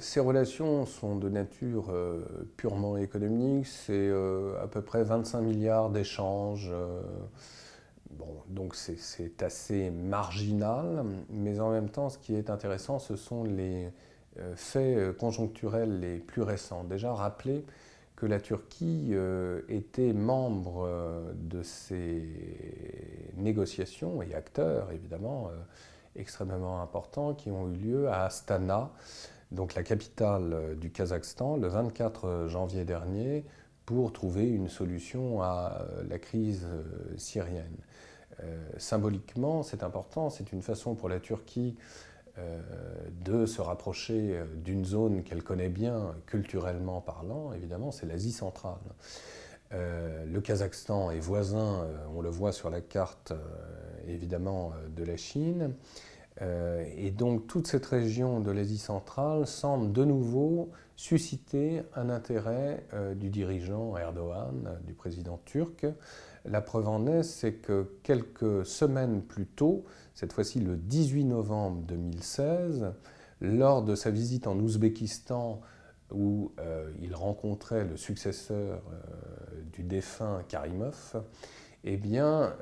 Ces relations sont de nature euh, purement économique. C'est euh, à peu près 25 milliards d'échanges. Euh, bon, donc c'est assez marginal, mais en même temps, ce qui est intéressant, ce sont les faits conjoncturels les plus récents. Déjà, rappelez que la Turquie était membre de ces négociations et acteur, évidemment, extrêmement importants qui ont eu lieu à Astana donc la capitale euh, du Kazakhstan, le 24 euh, janvier dernier, pour trouver une solution à euh, la crise syrienne. symboliquement, c'est important, c'est une façon pour la Turquie de se rapprocher d'une zone qu'elle connaît bien culturellement parlant, évidemment, c'est l'Asie centrale. le Kazakhstan est voisin, on le voit sur la carte évidemment, de la Chine. Euh, et donc toute cette région de l'Asie centrale semble de nouveau susciter un intérêt euh, du dirigeant Erdogan, du président turc. La preuve en est, c'est que quelques semaines plus tôt, cette fois-ci le 18 novembre 2016, lors de sa visite en Ouzbékistan, où euh, il rencontrait le successeur du défunt Karimov, eh bien,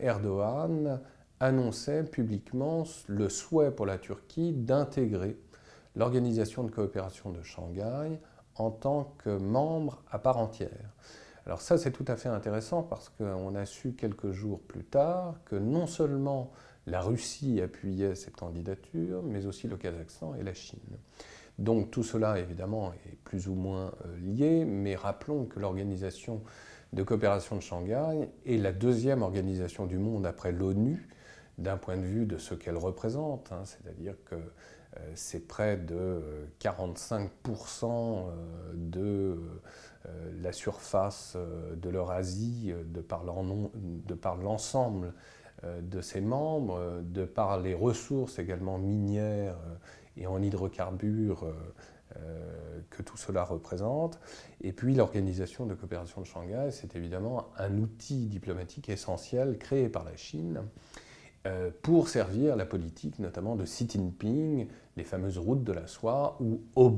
Erdogan annonçait publiquement le souhait pour la Turquie d'intégrer l'Organisation de coopération de Shanghai en tant que membre à part entière. Alors ça, c'est tout à fait intéressant parce qu'on a su quelques jours plus tard que non seulement la Russie appuyait cette candidature, mais aussi le Kazakhstan et la Chine. Donc tout cela, évidemment, est plus ou moins euh, lié, mais rappelons que l'Organisation de coopération de Shanghai est la deuxième organisation du monde après l'ONU d'un point de vue de ce qu'elle représente, hein, c'est-à-dire que euh, c'est près de 45% euh, de euh, la surface de l'Eurasie de par l'ensemble de ses membres, de par les ressources également minières et en hydrocarbures que tout cela représente. Et puis l'Organisation de coopération de Shanghai, c'est évidemment un outil diplomatique essentiel créé par la Chine pour servir la politique notamment de Xi Jinping, les fameuses routes de la soie, ou au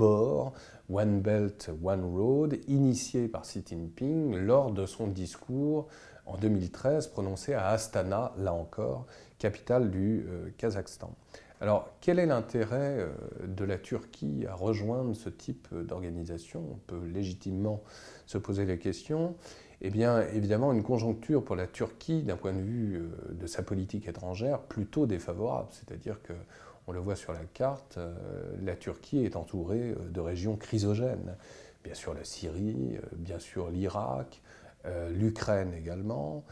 One Belt, One Road, initié par Xi Jinping lors de son discours en 2013 prononcé à Astana, là encore, capitale du euh, Kazakhstan. Alors, quel est l'intérêt euh, de la Turquie à rejoindre ce type d'organisation? On peut légitimement se poser la question. Eh bien, évidemment, une conjoncture pour la Turquie, d'un point de vue euh, de sa politique étrangère, plutôt défavorable. C'est-à-dire que, on le voit sur la carte, euh, la Turquie est entourée de régions chrysogènes. Bien sûr la Syrie, bien sûr l'Irak, l'Ukraine également.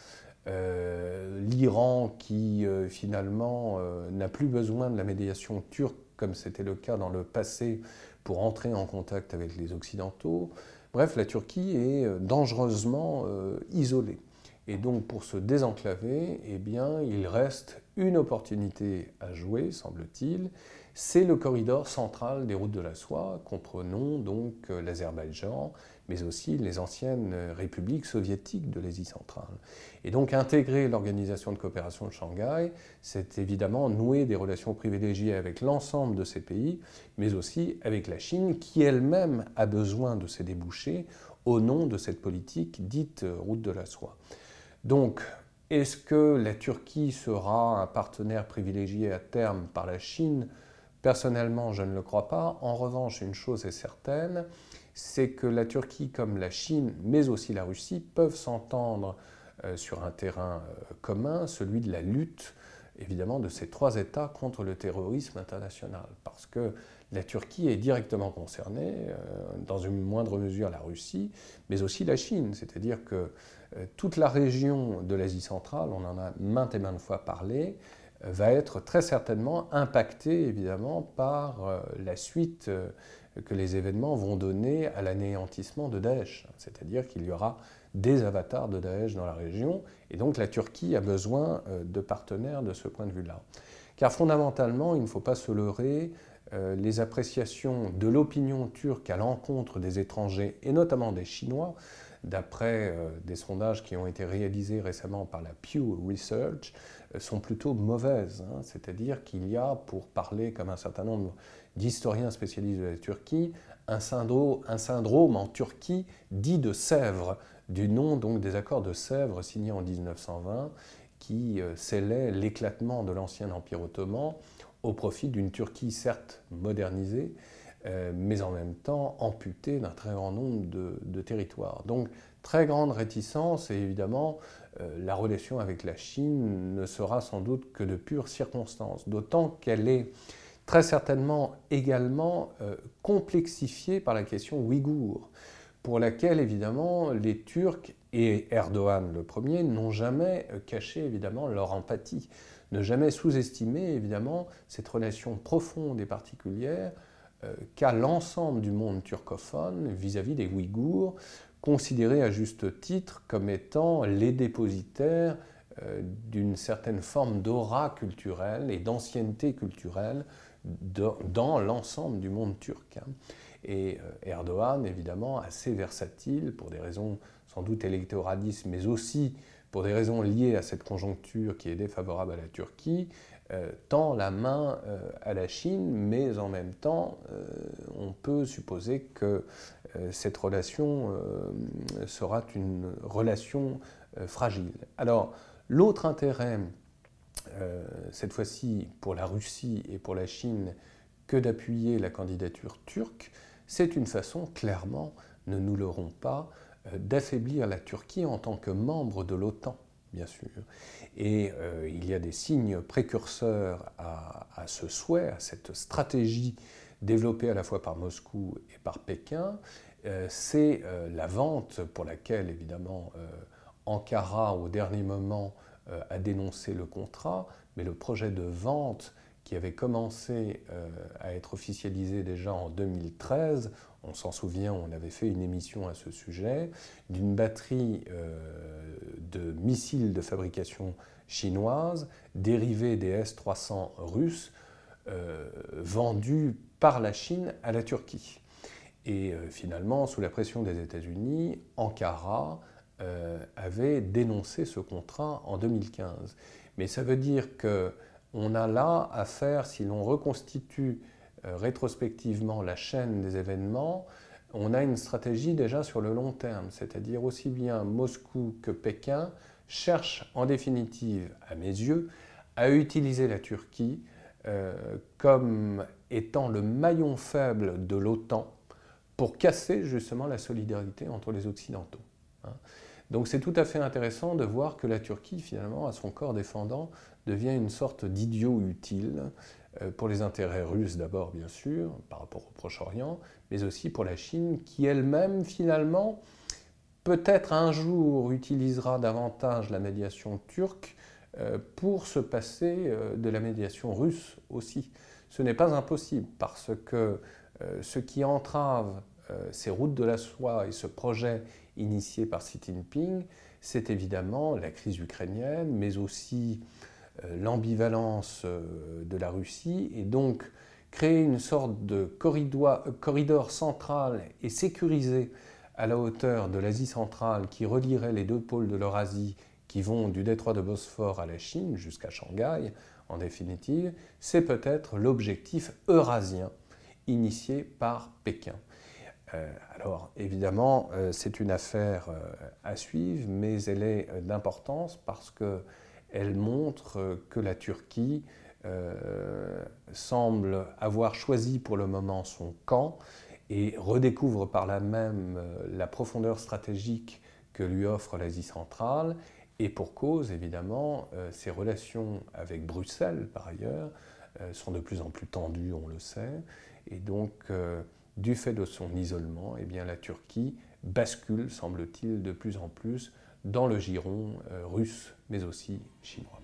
Euh, l'Iran qui euh, finalement euh, n'a plus besoin de la médiation turque comme c'était le cas dans le passé pour entrer en contact avec les Occidentaux. Bref, la Turquie est dangereusement isolée. Et donc pour se désenclaver, eh bien, il reste une opportunité à jouer, semble-t-il, c'est le corridor central des routes de la soie, comprenons donc euh, l'Azerbaïdjan, mais aussi les anciennes républiques soviétiques de l'Asie centrale. Et donc intégrer l'Organisation de coopération de Shanghai, c'est évidemment nouer des relations privilégiées avec l'ensemble de ces pays, mais aussi avec la Chine, qui elle-même a besoin de ces débouchés au nom de cette politique dite route de la soie. Donc, est-ce que la Turquie sera un partenaire privilégié à terme par la Chine? Personnellement, je ne le crois pas. En revanche, une chose est certaine, c'est que la Turquie comme la Chine, mais aussi la Russie, peuvent s'entendre euh, sur un terrain euh, commun, celui de la lutte, évidemment, de ces trois États contre le terrorisme international. Parce que la Turquie est directement concernée, euh, dans une moindre mesure la Russie, mais aussi la Chine. C'est-à-dire que toute la région de l'Asie centrale, on en a maintes et maintes fois parlé, va être très certainement impacté évidemment par euh, la suite euh, que les événements vont donner à l'anéantissement de Daesh. C'est-à-dire qu'il y aura des avatars de Daesh dans la région et donc la Turquie a besoin euh, de partenaires de ce point de vue-là. Car fondamentalement, il ne faut pas se leurrer, les appréciations de l'opinion turque à l'encontre des étrangers et notamment des Chinois d'après des sondages qui ont été réalisés récemment par la Pew Research, sont plutôt mauvaises. Hein. C'est-à-dire qu'il y a, pour parler comme un certain nombre d'historiens spécialistes de la Turquie, un syndrome, un syndrome en Turquie dit de Sèvres, du nom donc des accords de Sèvres signés en 1920, qui euh, scellaient l'éclatement de l'ancien Empire ottoman au profit d'une Turquie certes modernisée, euh, mais en même temps amputée d'un très grand nombre de, territoires. Donc très grande réticence et évidemment la relation avec la Chine ne sera sans doute que de pure circonstance, d'autant qu'elle est très certainement également euh, complexifiée par la question ouïghour, pour laquelle évidemment les Turcs et Erdogan le premier n'ont jamais caché évidemment leur empathie, ne jamais sous-estimer évidemment cette relation profonde et particulière euh, qu'a l'ensemble du monde turcophone vis-à-vis des Ouïghours, considérés à juste titre comme étant les dépositaires euh, d'une certaine forme d'aura culturelle et d'ancienneté culturelle dans l'ensemble du monde turc. Hein. Et euh, Erdogan, évidemment, assez versatile pour des raisons sans doute électoralistes, mais aussi pour des raisons liées à cette conjoncture qui est défavorable à la Turquie, euh, tend la main à la Chine, mais en même temps, on peut supposer que cette relation sera une relation fragile. Alors, l'autre intérêt, cette fois-ci pour la Russie et pour la Chine, que d'appuyer la candidature turque, c'est une façon, clairement, ne nous l'aurons pas, d'affaiblir la Turquie en tant que membre de l'OTAN bien sûr. Et euh, il y a des signes précurseurs à, ce souhait, à cette stratégie développée à la fois par Moscou et par Pékin. Euh, c'est euh, la vente pour laquelle, évidemment, Ankara, au dernier moment, a dénoncé le contrat, mais le projet de vente qui avait commencé à être officialisé déjà en 2013, on s'en souvient, on avait fait une émission à ce sujet, d'une batterie de missiles de fabrication chinoise dérivés des S-300 russes euh, vendus par la Chine à la Turquie. Et euh, finalement, sous la pression des États-Unis, Ankara euh, avait dénoncé ce contrat en 2015. Mais ça veut dire qu'on a là à faire, si l'on reconstitue rétrospectivement la chaîne des événements, on a une stratégie déjà sur le long terme, c'est-à-dire aussi bien Moscou que Pékin cherchent en définitive, à mes yeux, à utiliser la Turquie euh, comme étant le maillon faible de l'OTAN pour casser justement la solidarité entre les Occidentaux. Hein. Donc c'est tout à fait intéressant de voir que la Turquie, finalement, à son corps défendant, devient une sorte d'idiot utile euh, pour les intérêts russes d'abord, bien sûr, par rapport au Proche-Orient, mais aussi pour la Chine, qui elle-même, finalement, peut-être un jour utilisera davantage la médiation turque euh, pour se passer euh, de la médiation russe aussi. Ce n'est pas impossible, parce que ce qui entrave ces routes de la soie et ce projet initié par Xi Jinping, c'est évidemment la crise ukrainienne, mais aussi euh, l'ambivalence euh, de la Russie et donc créer une sorte de corridor, corridor central et sécurisé à la hauteur de l'Asie centrale qui relierait les deux pôles de l'Eurasie qui vont du détroit de Bosphore à la Chine jusqu'à Shanghai, en définitive, c'est peut-être l'objectif eurasien initié par Pékin. Euh, alors évidemment, c'est une affaire à suivre, mais elle est d'importance parce que elle montre que la Turquie euh, semble avoir choisi pour le moment son camp et redécouvre par là même euh, la profondeur stratégique que lui offre l'Asie centrale, et pour cause, évidemment, euh, ses relations avec Bruxelles, par ailleurs, sont de plus en plus tendues, on le sait, et donc, du fait de son isolement, eh la Turquie bascule, semble-t-il, de plus en plus dans le giron russe mais aussi chinois.